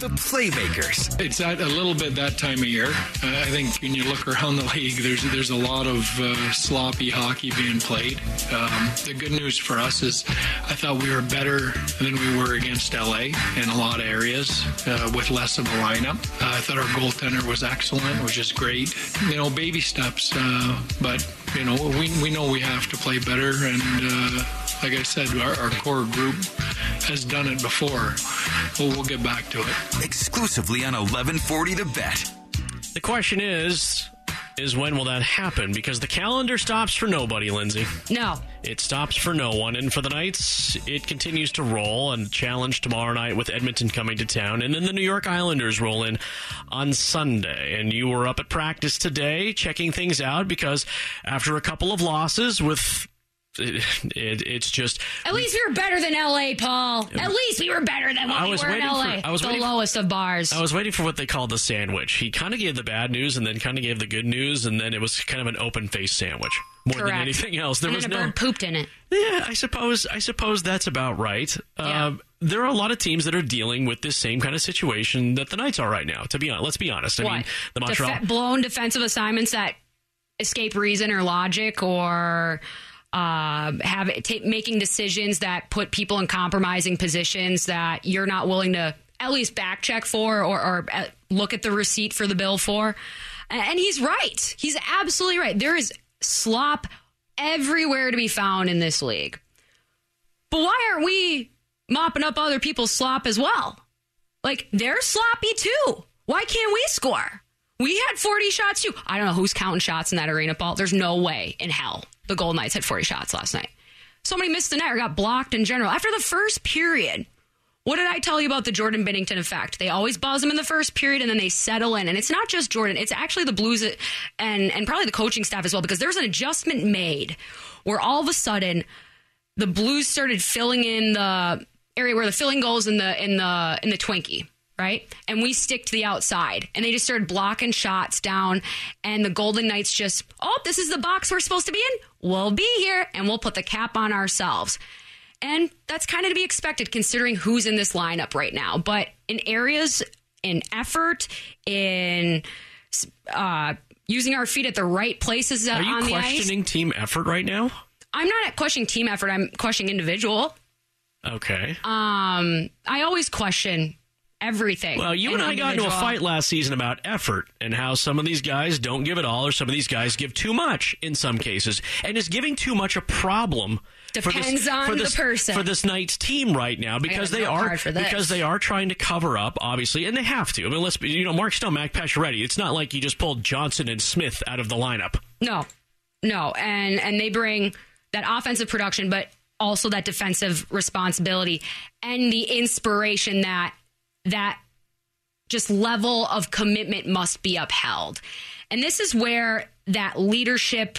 the playmakers. It's at a little bit that time of year. Uh, I think when you look around the league, there's there's a lot of uh, sloppy hockey being played. Um, the good news for us is I thought we were better than we were against LA in a lot of areas uh, with less of a lineup. I thought our goaltender was excellent, which is great. You know, baby steps, uh, but you know we we know we have to play better and uh, like I said, our, our, core group has done it before. Well, we'll get back to it. Exclusively on 1140 The Bet. The question is, is when will that happen? Because the calendar stops for nobody, Lindsay. No. It stops for no one. And for the Knights, it continues to roll and challenge tomorrow night with Edmonton coming to town. And then the New York Islanders roll in on Sunday. And you were up at practice today checking things out because after a couple of losses with it, it, it's just. At least we were better than LA, Paul. At least we were better than what I was we were in LA. For, I was the lowest of bars. I was waiting for what they called the sandwich. He kind of gave the bad news and then kind of gave the good news, and then it was kind of an open face sandwich more Correct. than anything else. There and was no pooped in it. Yeah, I suppose. I suppose that's about right. Yeah. Um, there are a lot of teams that are dealing with this same kind of situation that the Knights are right now. To be honest, let's be honest. I what? mean, the Montreal Def- blown defensive assignments that escape reason or logic or uh, have take, making decisions that put people in compromising positions that you're not willing to at least back check for or, or uh, look at the receipt for the bill for. And he's right. He's absolutely right. There is slop everywhere to be found in this league. But why aren't we mopping up other people's slop as well? Like they're sloppy too. Why can't we score? We had 40 shots too. I don't know who's counting shots in that arena, Paul. There's no way in hell the Golden Knights had 40 shots last night. Somebody missed the net or got blocked in general. After the first period, what did I tell you about the Jordan Binnington effect? They always buzz them in the first period and then they settle in. And it's not just Jordan, it's actually the Blues and, and probably the coaching staff as well, because there's an adjustment made where all of a sudden the Blues started filling in the area where the filling goes in the in the in the Twinkie right? And we stick to the outside. And they just started blocking shots down. And the Golden Knights just, oh, this is the box we're supposed to be in. We'll be here and we'll put the cap on ourselves. And that's kind of to be expected considering who's in this lineup right now. But in areas in effort, in uh, using our feet at the right places Are you on questioning team effort right now? I'm not questioning team effort. I'm questioning individual. Okay. Um, I always question everything. Well, you and I got into a fight last season about effort and how some of these guys don't give it all, or some of these guys give too much in some cases. And is giving too much a problem? Depends for this, on for this, the person for this night's team right now because they are because they are trying to cover up, obviously, and they have to. I mean, let's be, you know, Mark Stone, Max Pacioretty. It's not like you just pulled Johnson and Smith out of the lineup. No, no, and and they bring that offensive production, but also that defensive responsibility and the inspiration that that just level of commitment must be upheld. And this is where that leadership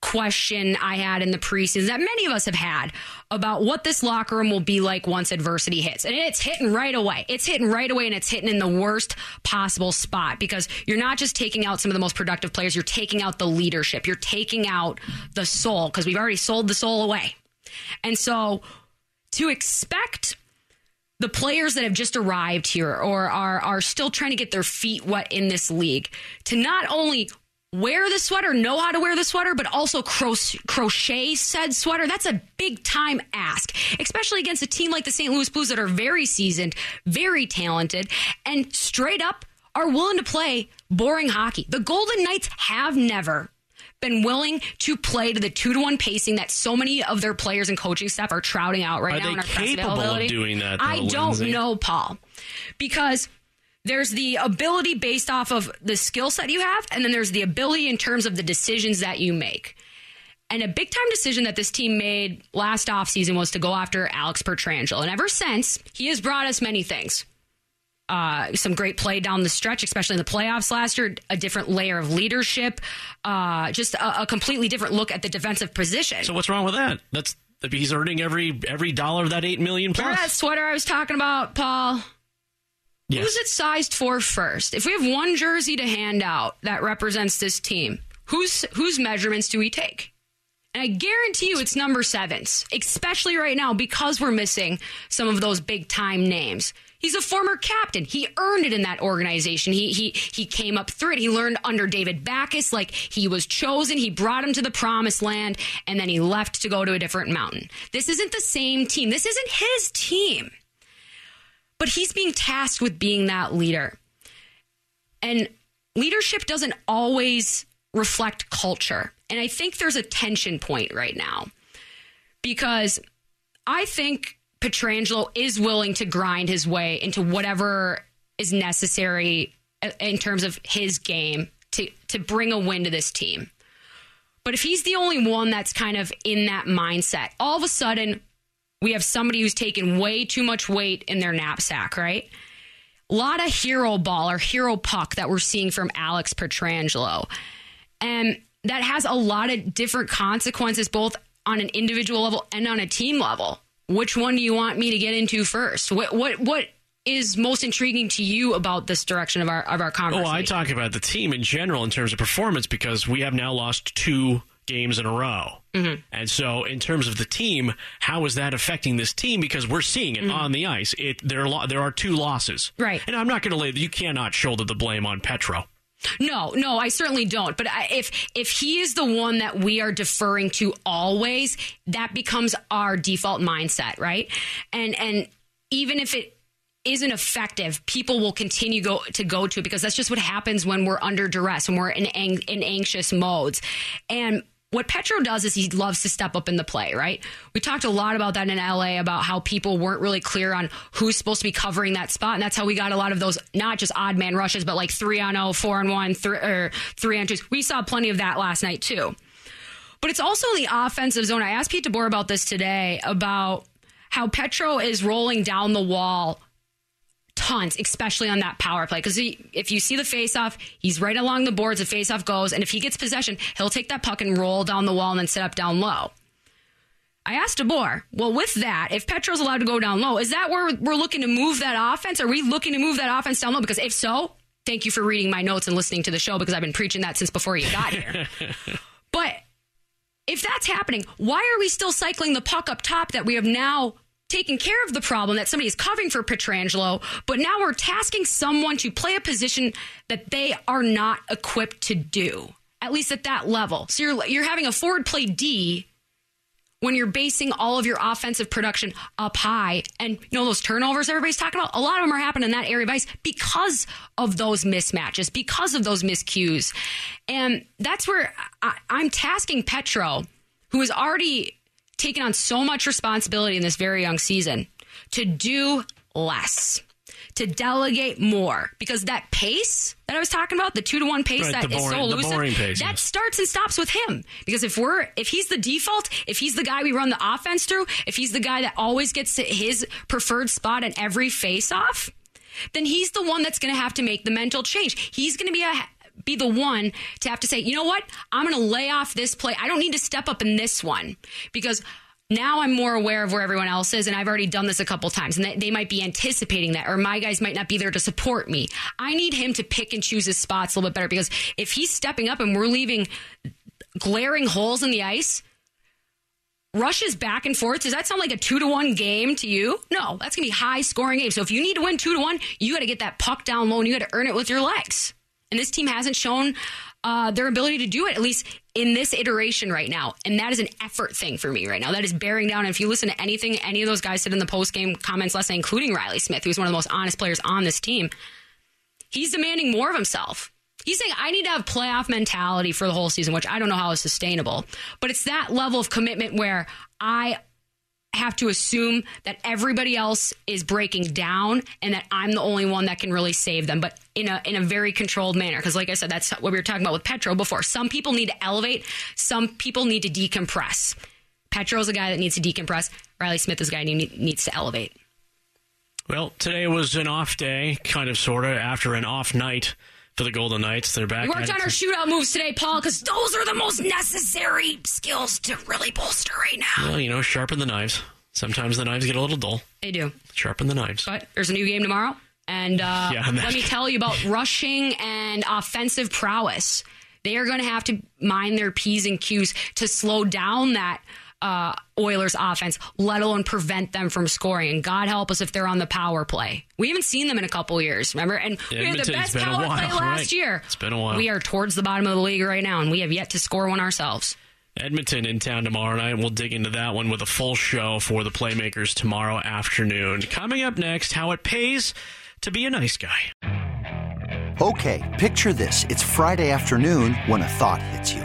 question I had in the preseason that many of us have had about what this locker room will be like once adversity hits. And it's hitting right away. It's hitting right away and it's hitting in the worst possible spot because you're not just taking out some of the most productive players, you're taking out the leadership. You're taking out the soul because we've already sold the soul away. And so to expect the players that have just arrived here or are are still trying to get their feet wet in this league to not only wear the sweater, know how to wear the sweater, but also crochet said sweater. That's a big time ask, especially against a team like the St. Louis Blues that are very seasoned, very talented, and straight up are willing to play boring hockey. The Golden Knights have never been willing to play to the two to one pacing that so many of their players and coaching staff are trouting out right Are now they in our press capable of doing that, though, I don't Lindsay? know, Paul, because there's the ability based off of the skill set you have, and then there's the ability in terms of the decisions that you make. And a big time decision that this team made last offseason was to go after Alex Pietrangelo. And ever since, he has brought us many things. Uh, some great play down the stretch, especially in the playoffs last year, a different layer of leadership, uh, just a, a completely different look at the defensive position. So what's wrong with that? That's he's earning every every dollar of that eight million Remember that sweater I was talking about, Paul? Yes. Who's it sized for first? If we have one jersey to hand out that represents this team, whose whose measurements do we take? And I guarantee you it's number sevens, especially right now because we're missing some of those big time names. He's a former captain. He earned it in that organization. He he he came up through it. He learned under David Backes like he was chosen. He brought him to the promised land and then he left to go to a different mountain. This isn't the same team. This isn't his team but he's being tasked with being that leader. And leadership doesn't always reflect culture. And I think there's a tension point right now because I think Pietrangelo is willing to grind his way into whatever is necessary uh, in terms of his game to, to bring a win to this team. But if he's the only one that's kind of in that mindset, all of a sudden we have somebody who's taken way too much weight in their knapsack, right? A lot of hero ball or hero puck that we're seeing from Alex Pietrangelo. And that has a lot of different consequences, both on an individual level and on a team level. Which one do you want me to get into first? What what what is most intriguing to you about this direction of our of our conversation? Well, I talk about the team in general in terms of performance because we have now lost two games in a row. Mm-hmm. And so, in terms of the team, how is that affecting this team? Because we're seeing it on the ice. It there lo- there are two losses, Mm-hmm. Right. And I'm not going to lay you cannot shoulder the blame on Petro. No, no, I certainly don't. But I, if if he is the one that we are deferring to always, that becomes our default mindset, right? And and even if it isn't effective, people will continue go to go to it because that's just what happens when we're under duress, when we're in ang- in anxious modes. And what Petro does is he loves to step up in the play, right? We talked a lot about that in LA about how people weren't really clear on who's supposed to be covering that spot. And that's how we got a lot of those, not just odd man rushes, but like three on oh, four on one, three, or three on twos. We saw plenty of that last night too. But it's also the offensive zone. I asked Pete DeBoer about this today about how Petro is rolling down the wall tons, especially on that power play. Because if you see the faceoff, he's right along the boards. The faceoff goes, and if he gets possession, he'll take that puck and roll down the wall and then set up down low. I asked DeBoer, well, with that, if Petro's allowed to go down low, is that where we're looking to move that offense? Are we looking to move that offense down low? Because if so, thank you for reading my notes and listening to the show because I've been preaching that since before you got here. but if that's happening, why are we still cycling the puck up top that we have now taken care of the problem that somebody is covering for Pietrangelo, but now we're tasking someone to play a position that they are not equipped to do, at least at that level. So you're you're having a forward play D when you're basing all of your offensive production up high. And you know those turnovers everybody's talking about? A lot of them are happening in that area of ice because of those mismatches because of those miscues. And that's where I, i'm tasking petro who is already taken on so much responsibility in this very young season to do less to delegate more because that pace that I was talking about, the two to one pace Right, that the is so boring- elusive, pace, that yes. starts and stops with him. Because if we're if he's the default, if he's the guy we run the offense through, if he's the guy that always gets to his preferred spot in every face off, then he's the one that's going to have to make the mental change. He's going to be a be the one to have to say, you know what? I'm going to lay off this play. I don't need to step up in this one because now I'm more aware of where everyone else is, and I've already done this a couple times, and they, might be anticipating that, or my guys might not be there to support me. I need him to pick and choose his spots a little bit better because if he's stepping up and we're leaving glaring holes in the ice, rushes back and forth. Does that sound like a two to one game to you? No, that's gonna be high scoring game. So if you need to win two to one, you got to get that puck down low and you got to earn it with your legs. And this team hasn't shown uh, their ability to do it, at least in this iteration right now. And that is an effort thing for me right now. That is bearing down. And if you listen to anything any of those guys said in the post game comments last night, including Riley Smith, who's one of the most honest players on this team, he's demanding more of himself. He's saying I need to have playoff mentality for the whole season, which I don't know how is sustainable. But it's that level of commitment where I have to assume that everybody else is breaking down and that I'm the only one that can really save them, but in a in a very controlled manner. Because, like I said, that's what we were talking about with Petro before. Some people need to elevate, some people need to decompress. Petro's a guy that needs to decompress. Riley Smith is a guy who needs to elevate. Well, today was an off day, kind of, sort of, after an off night for the Golden Knights. They're back. We worked on our shootout moves today, Paul, because those are the most necessary skills to really bolster right now. Well, you know, sharpen the knives. Sometimes the knives get a little dull. They do. Sharpen the knives. But there's a new game tomorrow. And uh, yeah, let me tell you about rushing and offensive prowess. They are going to have to mind their P's and Q's to slow down that uh, Oilers offense, let alone prevent them from scoring. And God help us if they're on the power play. We haven't seen them in a couple years, remember? And yeah, we had the best power play last right. year. It's been a while. We are towards the bottom of the league right now, and we have yet to score one ourselves. Edmonton in town tomorrow night. We'll dig into that one with a full show for the Playmakers tomorrow afternoon. Coming up next, how it pays to be a nice guy. Okay, picture this. It's Friday afternoon when a thought hits you.